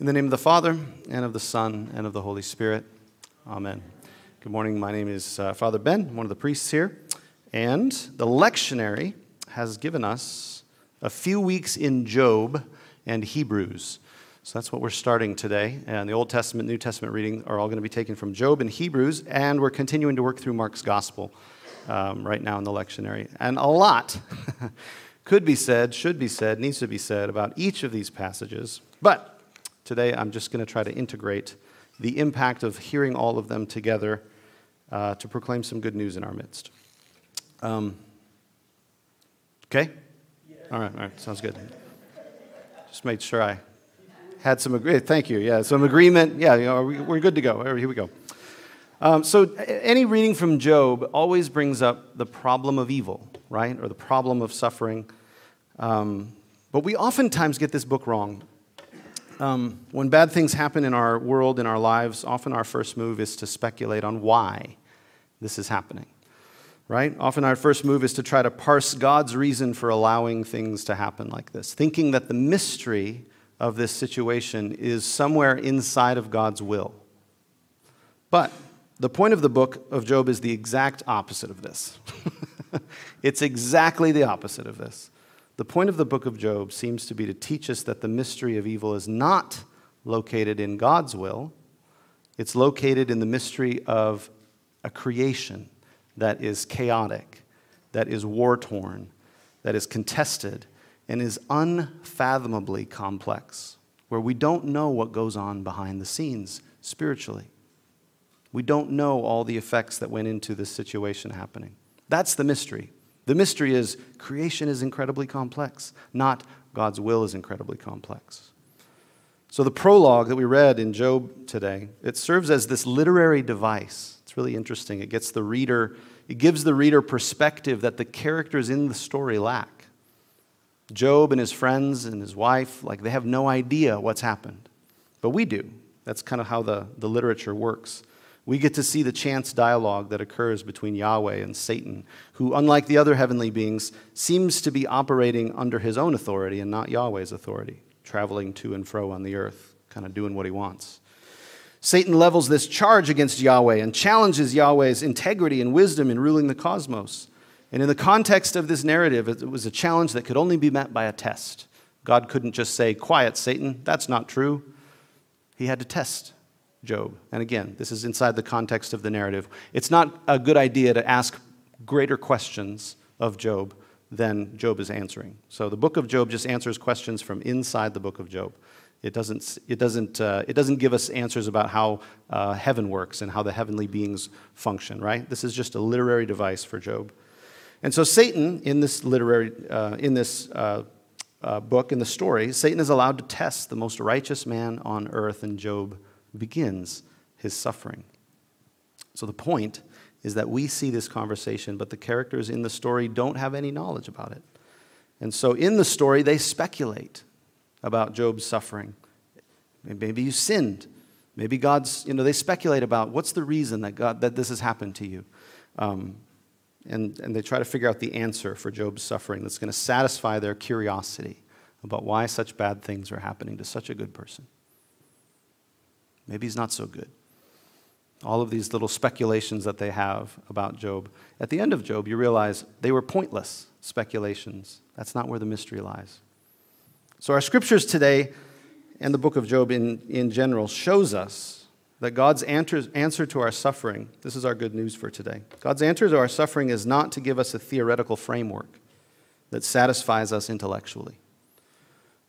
In the name of the Father, and of the Son, and of the Holy Spirit. Amen. Good morning. My name is uh, Father Ben, I'm one of the priests here. And the lectionary has given us a few weeks in Job and Hebrews. So that's what we're starting today. And the Old Testament, New Testament reading are all going to be taken from Job and Hebrews. And we're continuing to work through Mark's Gospel um, right now in the lectionary. And a lot could be said, should be said, needs to be said about each of these passages. But Today, I'm just going to try to integrate the impact of hearing all of them together uh, to proclaim some good news in our midst. Um, okay? All right, all right, sounds good. Just made sure I had some agreement. Thank you. Yeah, some agreement. Yeah, you know, we're good to go. Here we go. Um, so, any reading from Job always brings up the problem of evil, right? Or the problem of suffering. Um, but we oftentimes get this book wrong. Um, when bad things happen in our world, in our lives, often our first move is to speculate on why this is happening, right? Often our first move is to try to parse God's reason for allowing things to happen like this, thinking that the mystery of this situation is somewhere inside of God's will. But the point of the book of Job is the exact opposite of this. it's exactly the opposite of this. The point of the book of Job seems to be to teach us that the mystery of evil is not located in God's will, it's located in the mystery of a creation that is chaotic, that is war torn, that is contested, and is unfathomably complex, where we don't know what goes on behind the scenes spiritually. We don't know all the effects that went into this situation happening. That's the mystery. The mystery is creation is incredibly complex, not God's will is incredibly complex. So the prologue that we read in Job today, it serves as this literary device. It's really interesting. It gets the reader, it gives the reader perspective that the characters in the story lack. Job and his friends and his wife, like they have no idea what's happened. But we do. That's kind of how the, the literature works. We get to see the chance dialogue that occurs between Yahweh and Satan, who, unlike the other heavenly beings, seems to be operating under his own authority and not Yahweh's authority, traveling to and fro on the earth, kind of doing what he wants. Satan levels this charge against Yahweh and challenges Yahweh's integrity and wisdom in ruling the cosmos. And in the context of this narrative, it was a challenge that could only be met by a test. God couldn't just say, Quiet, Satan, that's not true. He had to test Job. And again, this is inside the context of the narrative. It's not a good idea to ask greater questions of Job than Job is answering. So the book of Job just answers questions from inside the book of Job. It doesn't, it doesn't, uh, it doesn't give us answers about how uh, heaven works and how the heavenly beings function, right? This is just a literary device for Job. And so Satan, in this literary, uh, in this uh, uh, book, in the story, Satan is allowed to test the most righteous man on earth, and Job begins his suffering. So the point is that we see this conversation, but the characters in the story don't have any knowledge about it. And so in the story, they speculate about Job's suffering. Maybe you sinned. Maybe God's, you know, they speculate about what's the reason that, God, that this has happened to you. Um, and, and they try to figure out the answer for Job's suffering that's going to satisfy their curiosity about why such bad things are happening to such a good person. Maybe he's not so good. All of these little speculations that they have about Job. At the end of Job, you realize they were pointless speculations. That's not where the mystery lies. So, our scriptures today and the book of Job in, in general shows us that God's answer, answer to our suffering, this is our good news for today. God's answer to our suffering is not to give us a theoretical framework that satisfies us intellectually.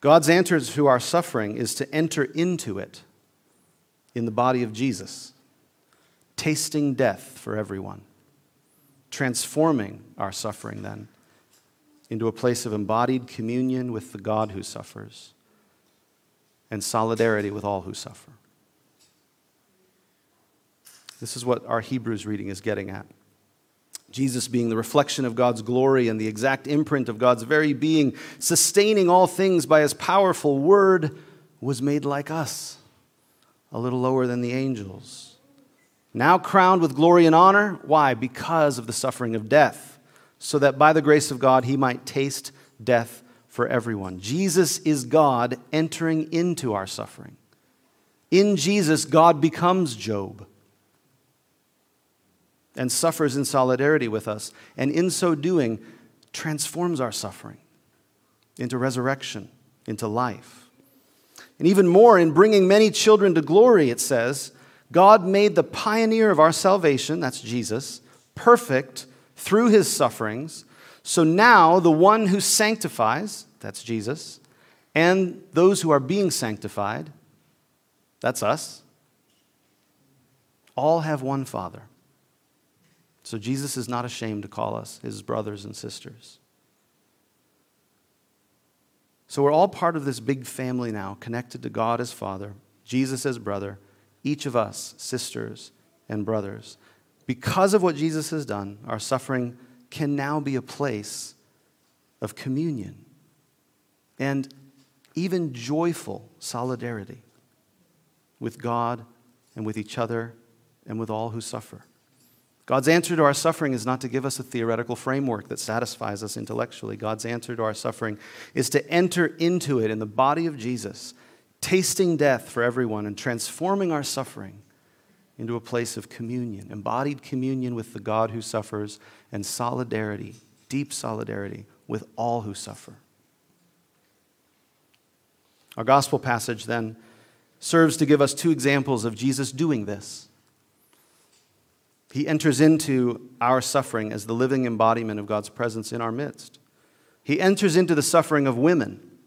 God's answer to our suffering is to enter into it in the body of Jesus, tasting death for everyone, transforming our suffering then into a place of embodied communion with the God who suffers and solidarity with all who suffer. This is what our Hebrews reading is getting at. Jesus being the reflection of God's glory and the exact imprint of God's very being, sustaining all things by his powerful word, was made like us a little lower than the angels. Now crowned with glory and honor. Why? Because of the suffering of death, so that by the grace of God he might taste death for everyone. Jesus is God entering into our suffering. In Jesus, God becomes Job and suffers in solidarity with us, and in so doing, transforms our suffering into resurrection, into life. And even more, in bringing many children to glory, it says, God made the pioneer of our salvation, that's Jesus, perfect through his sufferings. So now the one who sanctifies, that's Jesus, and those who are being sanctified, that's us, all have one Father. So Jesus is not ashamed to call us his brothers and sisters. So we're all part of this big family now, connected to God as Father, Jesus as brother, each of us sisters and brothers. Because of what Jesus has done, our suffering can now be a place of communion and even joyful solidarity with God and with each other and with all who suffer. God's answer to our suffering is not to give us a theoretical framework that satisfies us intellectually. God's answer to our suffering is to enter into it in the body of Jesus, tasting death for everyone and transforming our suffering into a place of communion, embodied communion with the God who suffers, and solidarity, deep solidarity with all who suffer. Our gospel passage then serves to give us two examples of Jesus doing this. He enters into our suffering as the living embodiment of God's presence in our midst. He enters into the suffering of women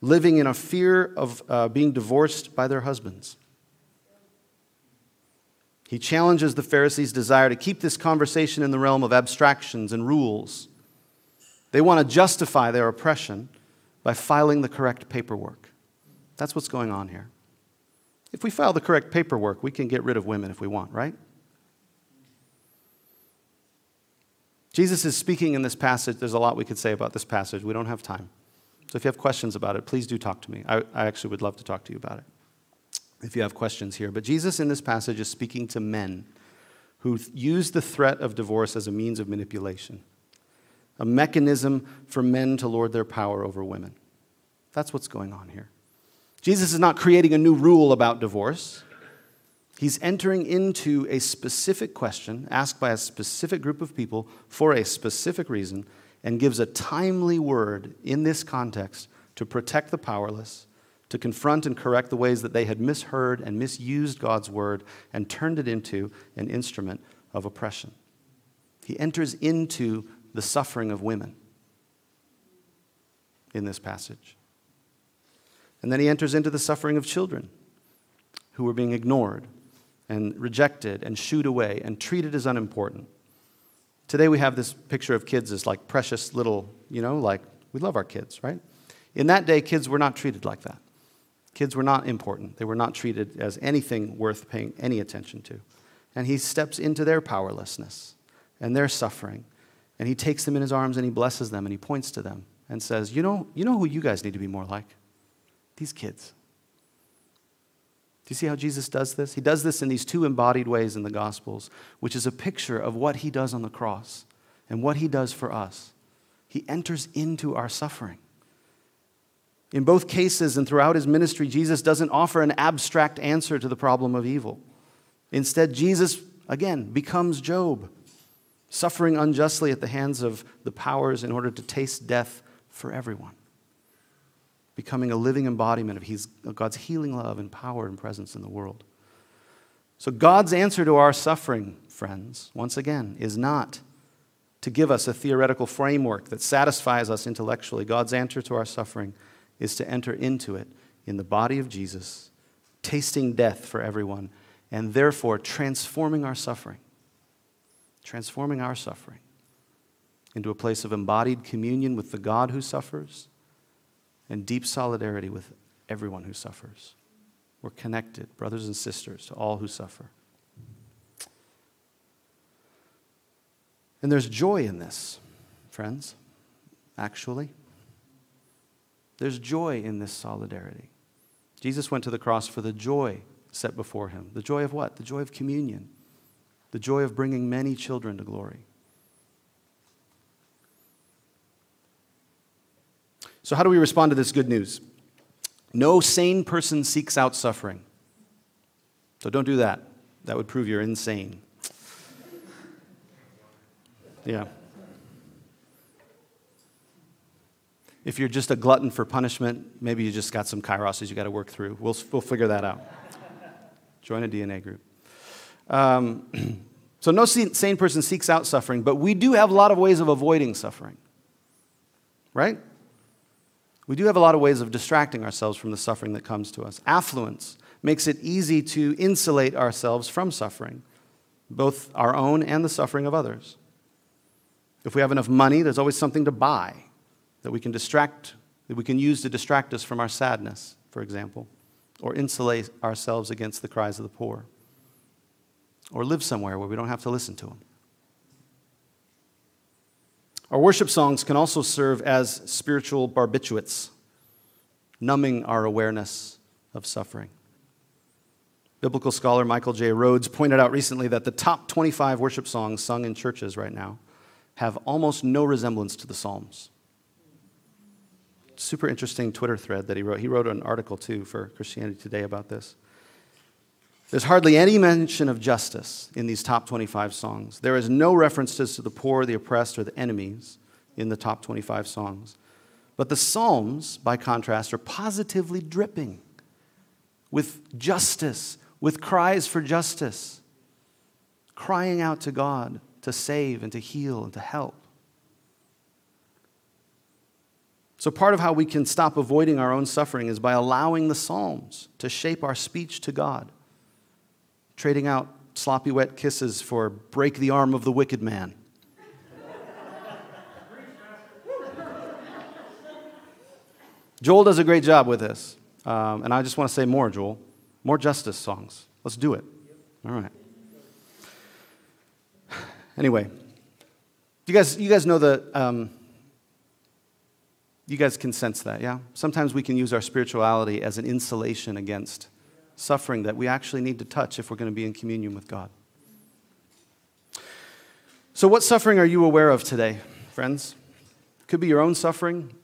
living in a fear of uh, being divorced by their husbands. He challenges the Pharisees' desire to keep this conversation in the realm of abstractions and rules. They want to justify their oppression by filing the correct paperwork. That's what's going on here. If we file the correct paperwork, we can get rid of women if we want, right? Jesus is speaking in this passage. There's a lot we could say about this passage. We don't have time. So if you have questions about it, please do talk to me. I, I actually would love to talk to you about it if you have questions here. But Jesus in this passage is speaking to men who use the threat of divorce as a means of manipulation, a mechanism for men to lord their power over women. That's what's going on here. Jesus is not creating a new rule about divorce. He's entering into a specific question asked by a specific group of people for a specific reason and gives a timely word in this context to protect the powerless, to confront and correct the ways that they had misheard and misused God's word and turned it into an instrument of oppression. He enters into the suffering of women in this passage. And then he enters into the suffering of children who were being ignored and rejected and shooed away and treated as unimportant. Today we have this picture of kids as like precious little, you know, like we love our kids, right? In that day, kids were not treated like that. Kids were not important. They were not treated as anything worth paying any attention to. And he steps into their powerlessness and their suffering. And he takes them in his arms and he blesses them and he points to them and says, You know, you know who you guys need to be more like? These kids. Do you see how Jesus does this? He does this in these two embodied ways in the Gospels, which is a picture of what he does on the cross and what he does for us. He enters into our suffering. In both cases and throughout his ministry, Jesus doesn't offer an abstract answer to the problem of evil. Instead, Jesus, again, becomes Job, suffering unjustly at the hands of the powers in order to taste death for everyone becoming a living embodiment of, of God's healing love and power and presence in the world. So, God's answer to our suffering, friends, once again, is not to give us a theoretical framework that satisfies us intellectually. God's answer to our suffering is to enter into it in the body of Jesus, tasting death for everyone, and therefore transforming our suffering, transforming our suffering into a place of embodied communion with the God who suffers and deep solidarity with everyone who suffers. We're connected, brothers and sisters, to all who suffer. And there's joy in this, friends, actually. There's joy in this solidarity. Jesus went to the cross for the joy set before him. The joy of what? The joy of communion, the joy of bringing many children to glory. So, how do we respond to this good news? No sane person seeks out suffering. So don't do that. That would prove you're insane. Yeah. If you're just a glutton for punishment, maybe you just got some neuroses you got to work through. We'll, we'll figure that out. Join a DNA group. Um, so, no sane person seeks out suffering, but we do have a lot of ways of avoiding suffering. Right? We do have a lot of ways of distracting ourselves from the suffering that comes to us. Affluence makes it easy to insulate ourselves from suffering, both our own and the suffering of others. If we have enough money, there's always something to buy that we can distract, that we can use to distract us from our sadness, for example, or insulate ourselves against the cries of the poor, or live somewhere where we don't have to listen to them. Our worship songs can also serve as spiritual barbiturates, numbing our awareness of suffering. Biblical scholar Michael J. Rhoads pointed out recently that the top 25 worship songs sung in churches right now have almost no resemblance to the Psalms. Super interesting Twitter thread that he wrote. He wrote an article too for Christianity Today about this. There's hardly any mention of justice in these top 25 songs. There is no references to the poor, the oppressed, or the enemies in the top 25 songs. But the Psalms, by contrast, are positively dripping with justice, with cries for justice, crying out to God to save and to heal and to help. So, part of how we can stop avoiding our own suffering is by allowing the Psalms to shape our speech to God, trading out sloppy wet kisses for break the arm of the wicked man. Joel does a great job with this. Um, and I just want to say more, Joel. More justice songs. Let's do it. All right. Anyway, you guys, you guys know the. Um, you guys can sense that, yeah? Sometimes we can use our spirituality as an insulation against suffering that we actually need to touch if we're going to be in communion with God. So, what suffering are you aware of today, friends? It could be your own suffering,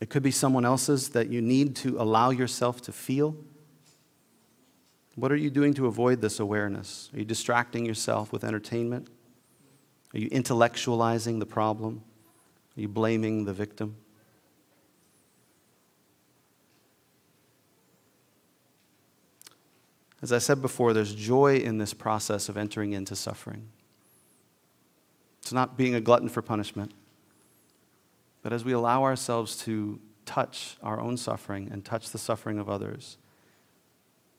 it could be someone else's that you need to allow yourself to feel. What are you doing to avoid this awareness? Are you distracting yourself with entertainment? Are you intellectualizing the problem? Are you blaming the victim? As I said before, there's joy in this process of entering into suffering. It's not being a glutton for punishment, but as we allow ourselves to touch our own suffering and touch the suffering of others,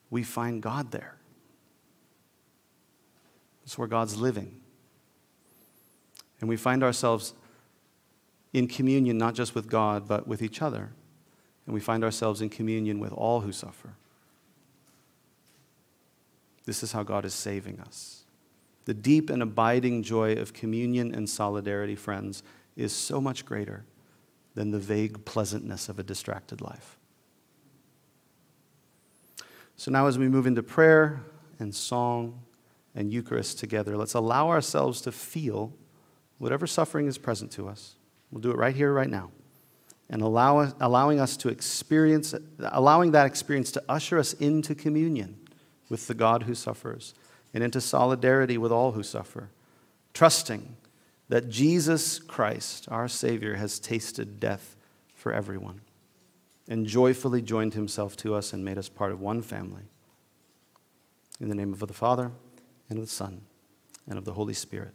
we find God there. It's where God's living. And we find ourselves in communion not just with God, but with each other. And we find ourselves in communion with all who suffer. This is how God is saving us. The deep and abiding joy of communion and solidarity, friends, is so much greater than the vague pleasantness of a distracted life. So now, as we move into prayer and song and Eucharist together, let's allow ourselves to feel whatever suffering is present to us. We'll do it right here, right now. And allow, allowing us to experience, allowing that experience to usher us into communion with the God who suffers and into solidarity with all who suffer, trusting that Jesus Christ, our Savior, has tasted death for everyone and joyfully joined himself to us and made us part of one family. In the name of the Father, and of the Son, and of the Holy Spirit.